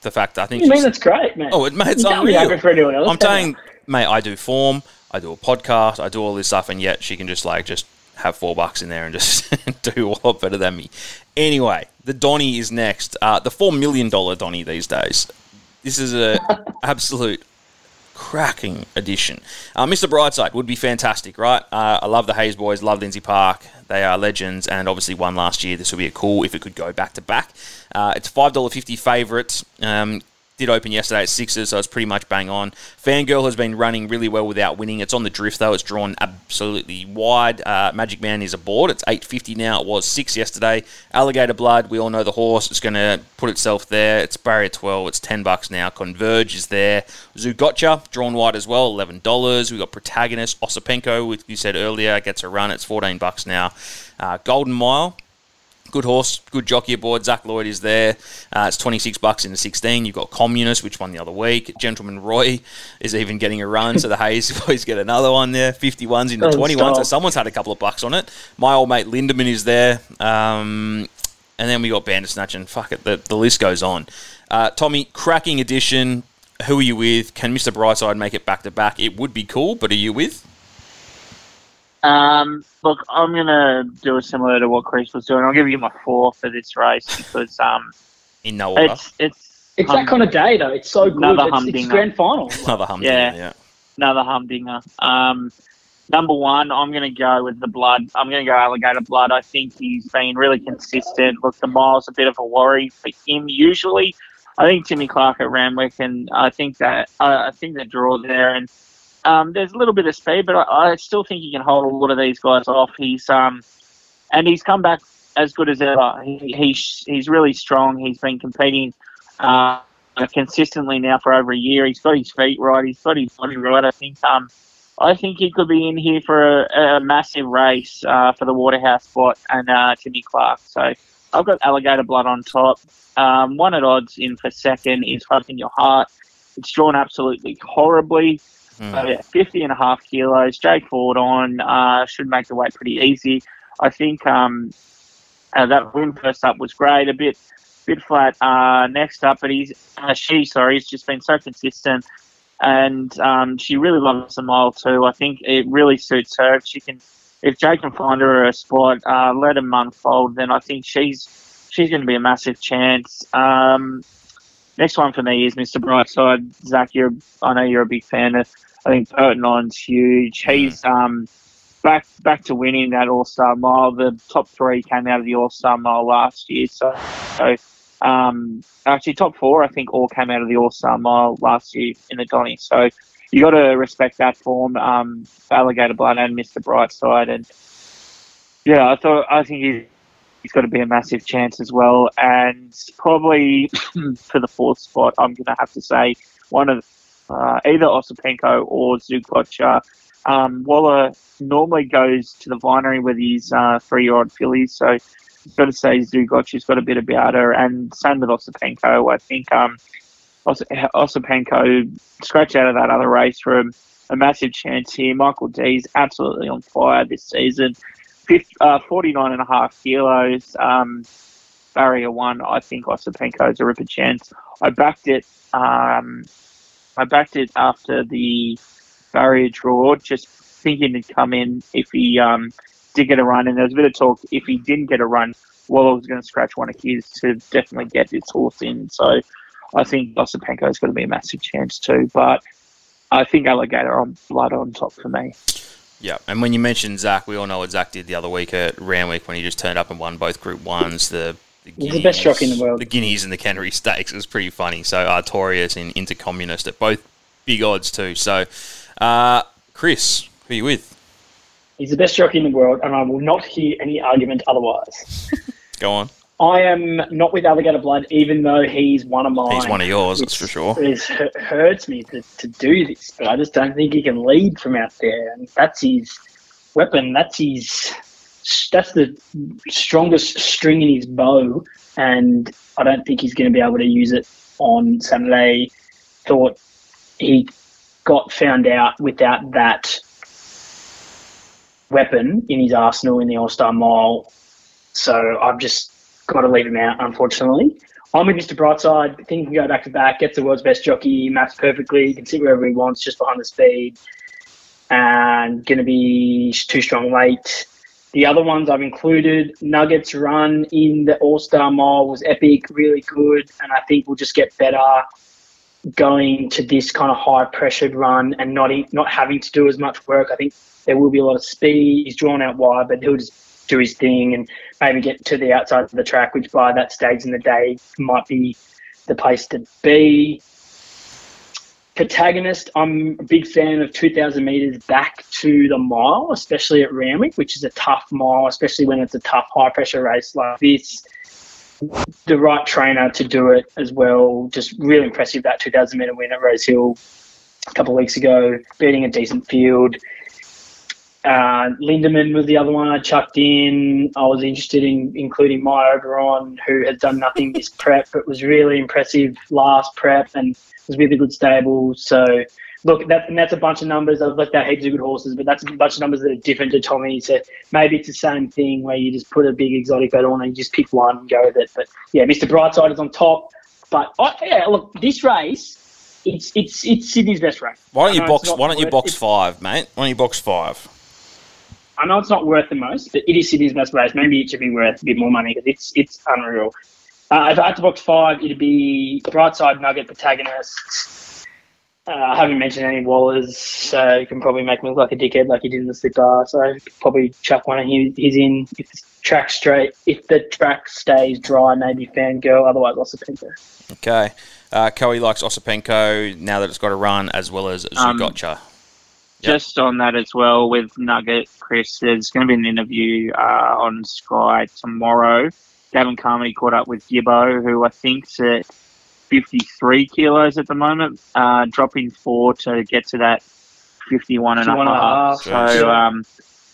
The fact I think You mean that's great, man. oh, it, mate, it's You can't be unreal. for anyone else, I'm saying, mate, I do form, I do a podcast, I do all this stuff, and yet she can just like just have four bucks in there and just do a lot better than me. Anyway, the Donny is next. Uh, the four million dollar Donny these days. This is a absolute cracking addition. Uh, Mr. Brightside would be fantastic, right? Uh, I love the Hayes boys, love Lindsay Park. They are legends and obviously won last year. This would be a cool if it could go back to back. Uh, it's $5.50 favourite. Um, did open yesterday at sixes, so it's pretty much bang on. Fangirl has been running really well without winning. It's on the drift though. It's drawn absolutely wide. Uh, Magic Man is aboard. It's eight fifty now. It was six yesterday. Alligator Blood. We all know the horse. It's going to put itself there. It's barrier twelve. It's ten bucks now. Converge is there. Zougotcha drawn wide as well. Eleven dollars. We got Protagonist. Osipenko, which you said earlier, gets a run. It's fourteen bucks now. Uh, Golden Mile. Good horse, good jockey aboard. Zac Lloyd is there. Uh, it's 26 bucks in the 16. You've got Communist, which won the other week. Gentleman Roy is even getting a run, so the Hayes boys get another one there. 51s in the 21, so someone's had a couple of bucks on it. My old mate Lindemann is there. Um, and then we got Bandersnatch, and fuck it, the, the list goes on. Uh, Tommy, cracking edition. Who are you with? Can Mr. Brightside make it back to back? It would be cool, but are you with? Um, look, I'm gonna do it similar to what Chris was doing. I'll give you my four for this race because um, In no order. it's it's It's hum- that kind of day, though. It's so good. Another It's, it's grand final. Another hum. Yeah. Yeah. another humdinger. Um, number one, I'm going to go with the blood. I'm going to go alligator blood. I think he's been really consistent. Look, the mile's a bit of a worry for him usually. I think Timmy Clark at Randwick, and I think that uh, I think the draw there, and um, there's a little bit of speed, but I, I still think he can hold a lot of these guys off. He's um, and he's come back as good as ever. He, he's he's really strong. He's been competing. Uh, consistently now for over a year. He's got his feet right. He's got his body right. I think um, I think he could be in here for a, a massive race uh, for the Waterhouse Bott and uh, Timmy Clark. So I've got Alligator Blood on top. Um, one at odds in for second is Hope Your Heart. It's drawn absolutely horribly. Hmm. So, yeah, 50 and a half kilos. Jake Ford on uh, should make the weight pretty easy. I think um, uh, that win first up was great. A bit bit flat uh, next up, but he's uh, she sorry, he's just been so consistent, and um, she really loves the mile too. I think it really suits her. If she can, if Jake can find her a spot, uh, let him unfold, then I think she's she's going to be a massive chance. Um, next one for me is Mr. Brightside. Zach, you're I know you're a big fan of. I think Purton on's huge. He's um, back back to winning that All Star Mile. The top three came out of the All Star Mile last year, so so um, actually top four I think all came out of the All Star Mile last year in the Donny. So you got to respect that form. Um, Alligator Blood and Mister Brightside, and yeah, I thought I think he's he's got to be a massive chance as well. And probably for the fourth spot, I'm going to have to say one of uh, either Osipenko or Zougotcha. Um, Waller normally goes to the vinery with his uh, three-year-old fillies, so I've got to say Zougotcha's got a bit about her, and same with Osipenko. I think um, Os- Osipenko scratched out of that other race a, a massive chance here. Michael Dee is absolutely on fire this season. Uh, 49 and a half kilos. Um, barrier one, I think Osipenko's a ripper chance. I backed it. Um, I backed it after the barrier draw, just thinking he'd come in if he um, did get a run. And there was a bit of talk if he didn't get a run, Waller was going to scratch one of his to definitely get this horse in. So I think Osipenko is going to be a massive chance too. But I think Alligator on blood on top for me. Yeah, and when you mentioned Zach, we all know what Zach did the other week at Randwick when he just turned up and won both Group Ones. The, the He's the best jockey in the world. The Guineas and the Canterbury Stakes. It was pretty funny. So Artorius and Intercommunist at both big odds too. So, uh, Chris, who are you with? He's the best jockey in the world, and I will not hear any argument otherwise. Go on. I am not with Alligator Blood, even though he's one of mine. He's one of yours, that's for sure. It hurts me to, to do this, but I just don't think he can lead from out there. And that's his weapon. That's his. That's the strongest string in his bow, and I don't think he's going to be able to use it on Saturday. Thought he got found out without that weapon in his arsenal in the All Star Mile. So I've just got to leave him out, unfortunately. I'm with Mr. Brightside. Think he can go back to back, gets the world's best jockey, maps perfectly, can sit wherever he wants, just behind the speed, and going to be too strong late. The other ones I've included, Nuggets run in the All Star Mile was epic, really good, and I think we'll just get better going to this kind of high pressured run and not not having to do as much work. I think there will be a lot of speed. He's drawn out wide, but he'll just do his thing and maybe get to the outside of the track, which by that stage in the day might be the place to be. Protagonist, I'm a big fan of 2,000 metres back to the mile, especially at Randwick, which is a tough mile, especially when it's a tough high pressure race like this. The right trainer to do it as well. Just really impressive that 2,000 metre win at Rose Hill a couple of weeks ago, beating a decent field. Uh, Lindemann was the other one I chucked in. I was interested in including Maya Oberon, who had done nothing this prep, but was really impressive last prep and was with a good stable. So, look, that, and that's a bunch of numbers. I've left out heaps of good horses, but that's a bunch of numbers that are different to Tommy. So maybe it's the same thing where you just put a big exotic bet on and you just pick one and go with it. But yeah, Mr. Brightside is on top. But oh, yeah, look, this race, it's it's it's Sydney's best race. Why don't you I know it's box? Why don't you box it's- five, mate? Why don't you box five? I know it's not worth the most, but it is Sydney's best race. Maybe it should be worth a bit more money because it's it's unreal. Uh, if I had to box five, it'd be Brightside Nugget Protagonist. Uh, I haven't mentioned any Wallers, so you can probably make me look like a dickhead like you did in the slipper. So probably chuck one of his, his in if the track straight. If the track stays dry, maybe Fangirl. Otherwise, Osipenko. Okay. Uh, Kohei likes Osipenko now that it's got a run, as well as Um, Just on that as well with Nugget, Chris, there's going to be an interview uh, on Sky tomorrow. Gavin Carmody caught up with Gibbo, who I think's at 53 kilos at the moment, uh, dropping four to get to that 51 and a 51 and a half. half. So um,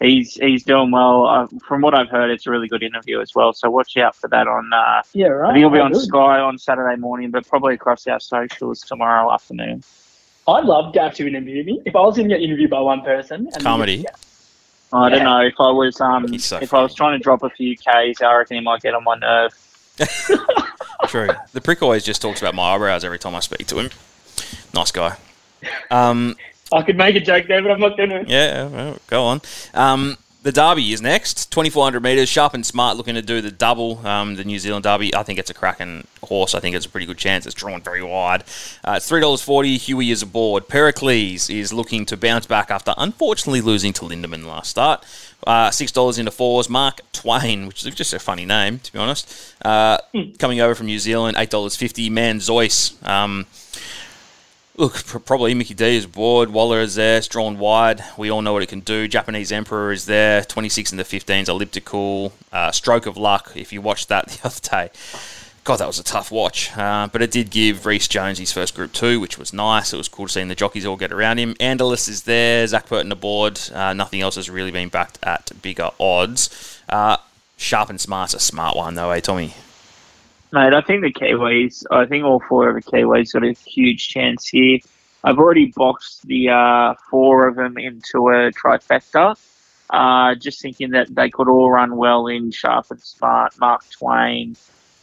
he's he's doing well. Uh, from what I've heard, it's a really good interview as well. So watch out for that on. Uh, Yeah, right. I think it'll be Oh, on. Sky on Saturday morning, but probably across our socials tomorrow afternoon. I'd love Gav to interview me. If I was going to get interviewed by one person, and Comedy. I don't Yeah. know if I was um so if I was trying to drop a few Ks, I reckon he might get on my nerve. True. The prick always just talks about my eyebrows every time I speak to him. Nice guy. Um, I could make a joke there, but I'm not going to. yeah, well, go on. Um, the Derby is next. 2,400 metres. Sharp and Smart looking to do the double. Um, the New Zealand Derby. I think it's a cracking horse. I think it's a pretty good chance. It's drawn very wide. Uh, it's $3.40. Huey is aboard. Pericles is looking to bounce back after unfortunately losing to Lindemann last start. Uh, $6 into fours. Mark Twain, which is just a funny name, to be honest. Uh, coming over from New Zealand. $8.50. Manzoice. Um, Look, probably Mickey D is bored. Waller is there. Drawn wide. We all know what it can do. Japanese Emperor is there. 26 into 15s. Elliptical. Uh, Stroke of Luck. If you watched that the other day. God, that was a tough watch. Uh, but it did give Reece Jones his first Group 2, which was nice. It was cool to see the jockeys all get around him. Andalus is there. Zac Purton aboard. Uh, nothing else has really been backed at bigger odds. Uh, Sharp and Smart's a smart one, though, eh, Tommy? Mate, I think the Kiwis, I think all four of the Kiwis got a huge chance here. I've already boxed the uh, four of them into a trifecta. Uh, just thinking that they could all run well in Sharp and Smart, Mark Twain,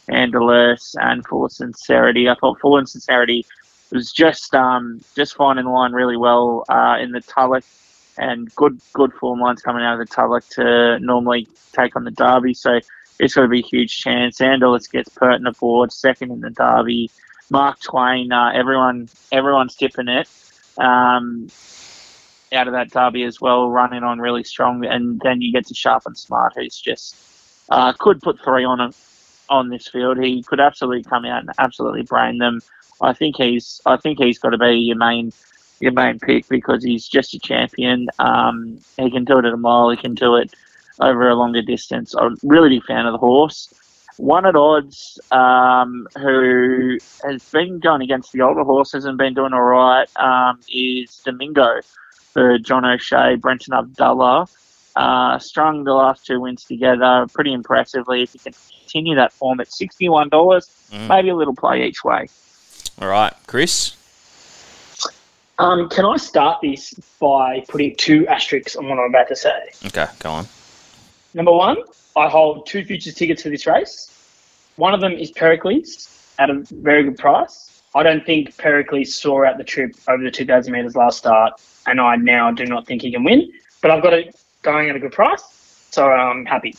Andalus, and Full of Sincerity. I thought Full of Sincerity was just um, just finding the line really well uh, in the Tulloch and good good form lines coming out of the Tulloch to normally take on the Derby. So it's got to be a huge chance. Andalus gets Purton aboard, second in the Derby. Mark Twain, uh, everyone, everyone's tipping it um, out of that Derby as well, running on really strong. And then you get to Sharp and Smart, who's just uh, could put three on a, on this field. He could absolutely come out and absolutely brain them. I think he's, I think he's got to be your main, your main pick because he's just a champion. Um, he can do it at a mile. He can do it over a longer distance. I'm a really big fan of the horse. One at odds, um, who has been going against the older horses and been doing all right, um, is Domingo for John O'Shea, Brenton Avdulla. Uh, strung the last two wins together pretty impressively. If you can continue that form at $61, Mm. maybe a little play each way. All right, Chris? Um, can I start this by putting two asterisks on what I'm about to say? Okay, go on. Number one, I hold two futures tickets for this race. One of them is Pericles at a very good price. I don't think Pericles saw out the trip over the 2,000 metres last start, and I now do not think he can win. But I've got it going at a good price, so I'm happy.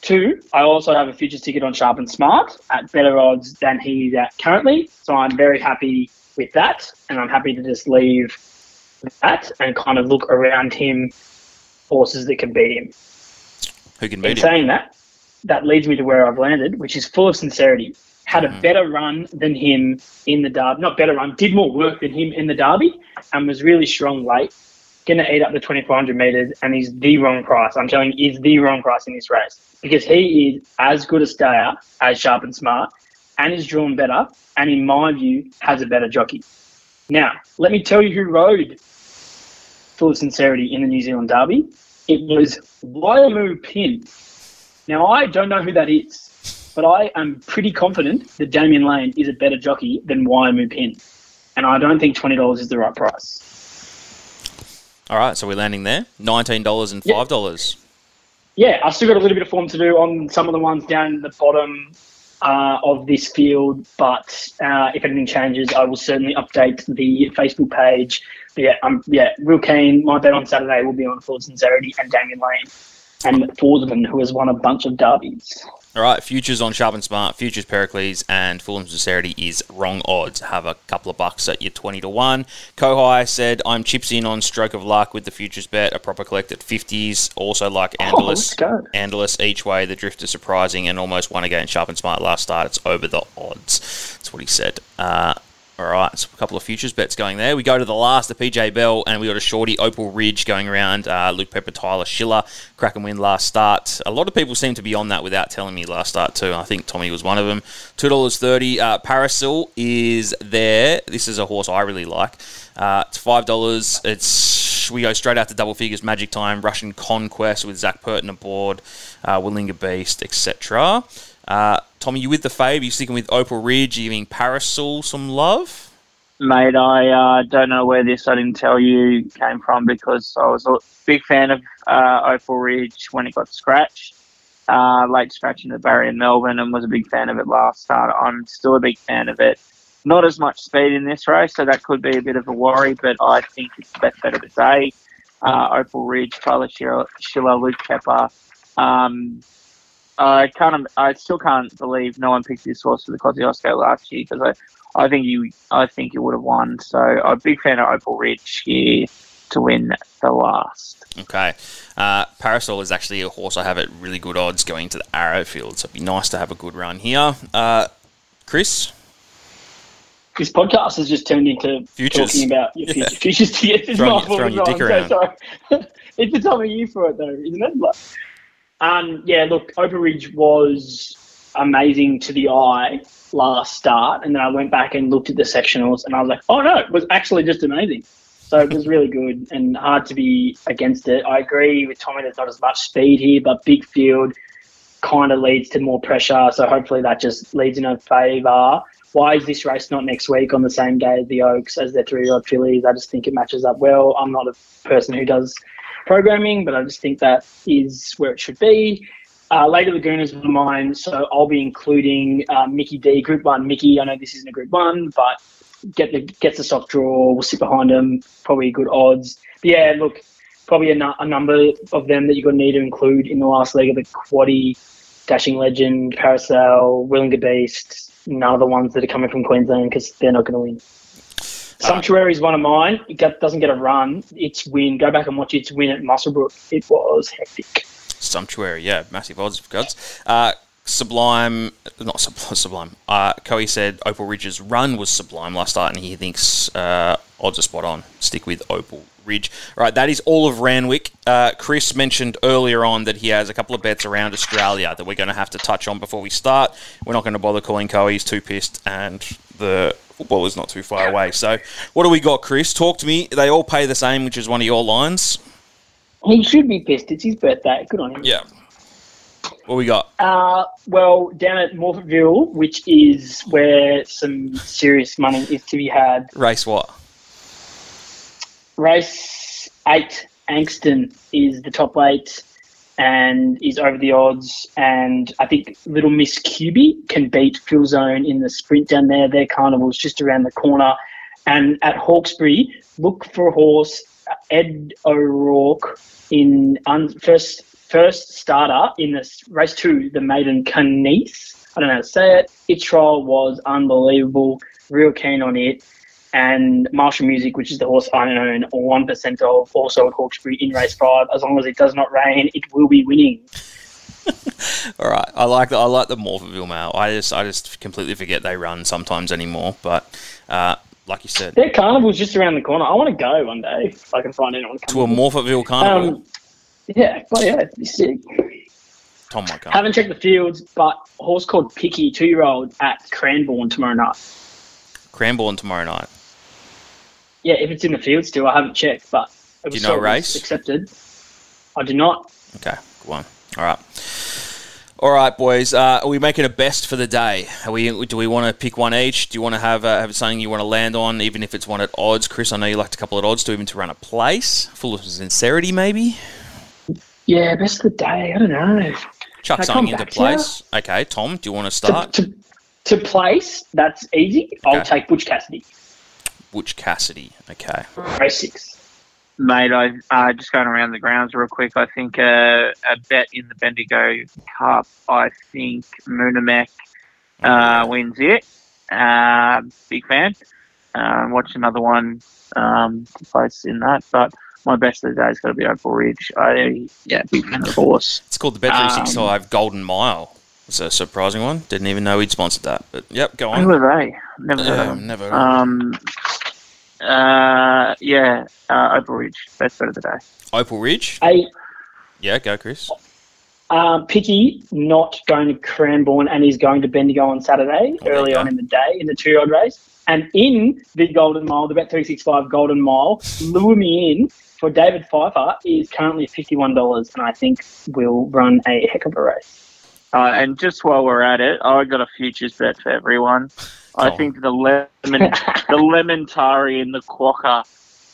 Two, I also have a futures ticket on Sharp and Smart at better odds than he's at currently, so I'm very happy with that, and I'm happy to just leave that and kind of look around him horses that can beat him. Who can In him? saying that, that leads me to where I've landed, which is full of sincerity. Had a Mhm. better run than him in the derby, not better run, did more work than him in the derby, and was really strong late. Going to eat up the 2400 meters, and he's the wrong price. I'm telling you, he's the wrong price in this race because he is as good a stayer as Sharp and Smart, and is drawn better, and in my view, has a better jockey. Now, let me tell you who rode full of sincerity in the New Zealand Derby. It was Wiremu Pinn. Now, I don't know who that is, but I am pretty confident that Damian Lane is a better jockey than Wiremu Pinn. And I don't think $20 is the right price. All right, so we're landing there. $19 and $5. Yeah, I've still got a little bit of form to do on some of the ones down the bottom uh, of this field, but uh, if anything changes, I will certainly update the Facebook page. But yeah, I'm yeah real keen. My bet on Saturday will be on Full Sincerity and Damian Lane. And Forsman, who has won a bunch of derbies. All right, futures on Sharp and Smart, futures Pericles, and Full of Sincerity is wrong odds. Have a couple of bucks at your 20 to 1. Kohei said, I'm chips in on stroke of luck with the futures bet, a proper collect at 50s. Also like Andalus, Oh. Andalus each way, the drift is surprising and almost won again. Sharp and Smart last start, it's over the odds. That's what he said. Uh, all right, so a couple of futures bets going there. We go to the last, the PJ Bell, and we got a shorty Opal Ridge going around. Uh, Luke Pepper, Tyler Schiller, crack and win last start. A lot of people seem to be on that without telling me last start too. I think Tommy was one of them. Two dollars thirty. Uh, is there. This is a horse I really like. Uh, it's five dollars. It's we go straight out to double figures. Magic time. Russian Conquest with Zac Purton aboard. Uh, Beast, etc. Uh, Tommy, you with the fave? You sticking with Opal Ridge? You giving Parasol some love? Mate, I uh, don't know where this I didn't tell you came from because I was a big fan of uh, Opal Ridge when it got scratched. Uh, late scratching the barrier in Melbourne and was a big fan of it last start. I'm still a big fan of it. Not as much speed in this race, so that could be a bit of a worry, but I think it's the best bet of the day. Uh, Opal Ridge, Tyler Schiller, Luke Pepper. Um, I can't. I still can't believe no one picked this horse for the Kosciuszko last year because I, I think you, I think you would have won. So I'm a big fan of Opal Ridge here to win the last. Okay. Uh, Parasol is actually a horse I have at really good odds going to the Arrowfield, so it'd be nice to have a good run here. Uh, Chris? This podcast has just turned into Futures. talking about your future, futures tickets. It's Throwing your- throwing your dick I'm so sorry. it's the time of year for it, though, isn't it? But, um, yeah, look, Ridge was amazing to the eye last start, and then I went back and looked at the sectionals, and I was like, oh no, it was actually just amazing. So it was really good and hard to be against it. I agree with Tommy. There's not as much speed here, but big field kind of leads to more pressure. So hopefully that just leads in a favour. Why is this race not next week on the same day as the Oaks as their three-year-old fillies? I just think it matches up well. I'm not a person who does programming, but I just think that is where it should be. Uh, Lady Laguna is mine, so I'll be including uh, Mickey D, Group One. Mickey, I know this isn't a Group One, but get the gets the soft draw. We'll sit behind him. Probably good odds. But yeah, look, probably a, a number of them that you're going to need to include in the last leg of the Quaddy, Dashing Legend, Carousel, Willinga Beast. None of the ones that are coming from Queensland because they're not going to win. Sumptuary is one of mine. It got, doesn't get a run. Its win. Go back and watch its win at Muswellbrook. It was hectic. Sumptuary, yeah, massive odds of gods. Uh, Sublime, not Sub- Sublime. Uh, Coe said Opal Ridge's run was sublime last start, and he thinks uh, odds are spot on. Stick with Opal Ridge. All right, that is all of Randwick. Uh, Chris mentioned earlier on that he has a couple of bets around Australia that we're going to have to touch on before we start. We're not going to bother calling Coe; he's too pissed, and the football is not too far away. So, what do we got, Chris? Talk to me. They all pay the same, which is one of your lines. He should be pissed. It's his birthday. Good on him. Yeah. What we got? Uh, well, down at Morphettville, which is where some serious money is to be had. Race what? Race eight, Angston is the top eight and is over the odds. And I think Little Miss QB can beat Phil Zone in the sprint down there. Their carnival's just around the corner. And at Hawkesbury, look for a horse, Ed O'Rourke, in un- first first starter in this race two, the maiden Canice. I don't know how to say it. Its trial was unbelievable. Real keen on it and Marshall Music, which is the horse I own, one percent of, also at Hawkesbury in race five. As long as it does not rain, it will be winning. All right, I like the I like the Morphettville mail. I just I just completely forget they run sometimes anymore. But uh, like you said, Their carnival's just around the corner. I want to go one day if I can find anyone. to to a Morphettville carnival. Um, yeah, but yeah, it'd be sick. Tom might come. Haven't checked the fields, but a horse called Picky, two year old at Cranbourne tomorrow night. Cranbourne tomorrow night. Yeah, if it's in the field still, I haven't checked, but it Do was you know sort race? accepted. I do not. Okay, good one. All right. All right, boys. Uh, are we making a best for the day? Are we? Do we want to pick one each? Do you want to have uh, have something you want to land on, even if it's one at odds? Chris, I know you liked a couple at odds to even to run a place, full of sincerity, maybe. Yeah, best of the day. I don't know. Chuck Can something into back to place. Okay, Tom, do you want to To, start? to, to place, that's easy. I'll take Butch Cassidy. Butch Cassidy. Okay. Race six. mate, I uh, just going around the grounds real quick. I think uh, a bet in the Bendigo Cup. I think Moonamek uh, wins it. Uh, big fan. Uh, watch another one um, to place in that, but my best of the day's got to be Opal Ridge. I yeah, big fan of the horse. It's called the Bet365 Golden Mile. It's a surprising one. Didn't even know he'd sponsored that. But yep, go on. Who are they? Never heard them. never. Um, uh, yeah, uh, Opal Ridge. Best bet of the day. Opal Ridge. Hey, Yeah, go, Chris. um, Picky not going to Cranbourne and he's going to Bendigo on Saturday Oh, early on in the day in the two-year-old race. And in the Golden Mile, the Bet365 Golden Mile, lure me in for David Pfeiffer is currently $51 and I think will run a heck of a race. Uh, and just while we're at it, I got a futures bet for everyone. I Go on. think the lemon, the lemon tari in the quokka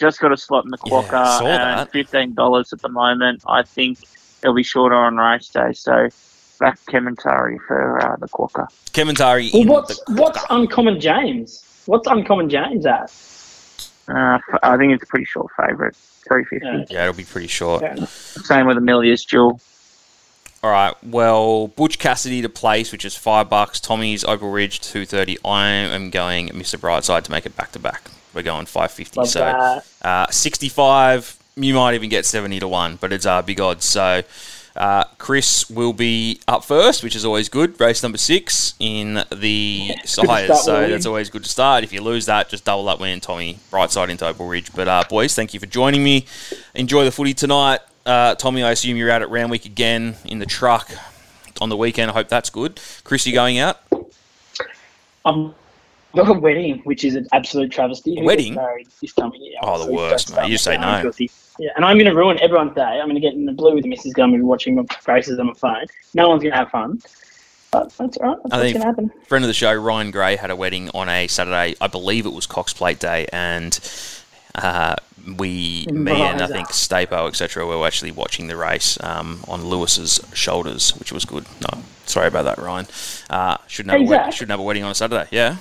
just got a slot in the Yeah, quokka I saw and that. fifteen dollars at the moment. I think it'll be shorter on race day, so back Kementari for uh, the quokka. Kementari Well, in what's, the what's Uncommon James? What's Uncommon James at? Uh, f- I think it's a pretty short favourite, three fifty. Yeah. Yeah, it'll be pretty short. Yeah. Same with Amelia's Jewel. All right. Well, Butch Cassidy to place, which is five bucks. Tommy's Opal Ridge two thirty. I am going Mr. Brightside to make it back to back. We're going five fifty. So uh, sixty five. You might even get seventy to one, but it's uh, big odds. So. Uh, Chris will be up first, which is always good. Race number six in the sires, so with. that's always good to start. If you lose that, just double up win, Tommy. Brightside into Opal Ridge. But uh, boys, thank you for joining me. Enjoy the footy tonight. Uh, Tommy, I assume you're out at Randwick again in the truck on the weekend. I hope that's good. Chris, you going out? I'm got a wedding, which is an absolute travesty. Wedding? This of year. Oh, the worst, mate. You start just me. say no. guilty. Yeah, and I'm going to ruin everyone's day. I'm going to get in the blue with. Going to be watching my races on my phone. No one's going to have fun. But that's all right. That's I what's going to happen. Friend of the show, Ryan Gray, had a wedding on a Saturday. I believe it was Cox Plate Day, and uh, we, me and I think Stapo, etc., were actually watching the race um, on Lewis's shoulders, which was good. No, sorry about that, Ryan. Uh, shouldn't have Hey, a wed- shouldn't have a wedding on a Saturday. Yeah.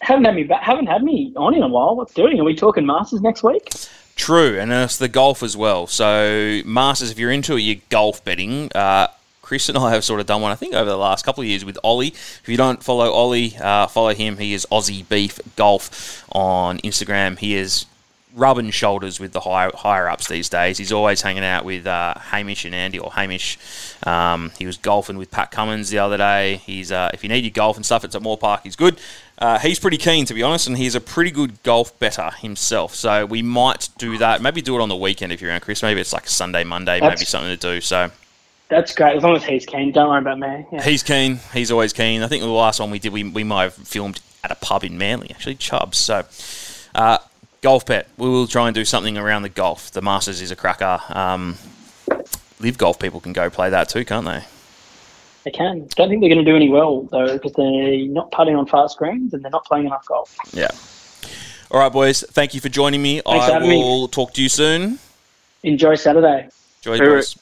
Haven't had me back. Haven't had me on in a while. What's doing? Are we talking Masters next week? True, and it's the golf as well. So, Masters, if you're into your golf betting, uh, Chris and I have sort of done one, I think, over the last couple of years with Ollie. If you don't follow Ollie, uh, follow him. He is Aussie Beef Golf on Instagram. He is rubbing shoulders with the high, higher ups these days. He's always hanging out with uh, Hamish and Andy, or Hamish. Um, he was golfing with Pat Cummins the other day. He's uh, if you need your golf and stuff, it's at Moore Park. He's good. Uh, he's pretty keen, to be honest, and he's a pretty good golf better himself. So we might do that. Maybe do it on the weekend if you're around, Chris. Maybe it's like a Sunday, Monday, maybe something to do. So That's great. As long as he's keen. Don't worry about me. Yeah. he's keen. He's always keen. I think the last one we did, we, we might have filmed at a pub in Manly, actually, Chubbs. So uh, golf bet. We will try and do something around the golf. The Masters is a cracker. Um, live golf people can go play that too, can't they? They can. Don't think they're going to do any well though, because they're not putting on fast greens and they're not playing enough golf. Yeah. All right, boys. Thank you for joining me. Thanks I having me. will talk to you soon. Enjoy Saturday. Enjoy, boys.